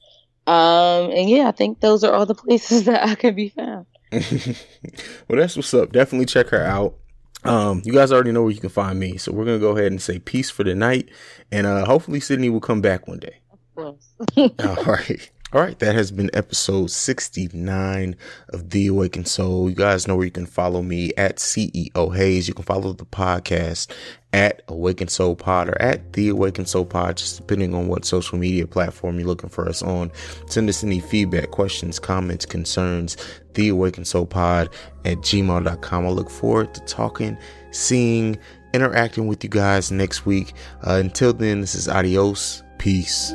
Um, and yeah, I think those are all the places that I can be found. well, that's what's up. Definitely check her out. Um, you guys already know where you can find me, so we're gonna go ahead and say peace for the night, and uh, hopefully Sydney will come back one day. all right. All right, that has been episode 69 of The Awakened Soul. You guys know where you can follow me at CEO Haize. You can follow the podcast at Awakened Soul Pod or at The Awakened Soul Pod, just depending on what social media platform you're looking for us on. Send us any feedback, questions, comments, concerns, The Awakened Soul Pod at gmail.com. I look forward to talking, seeing, interacting with you guys next week. Uh, until then, this is adios. Peace.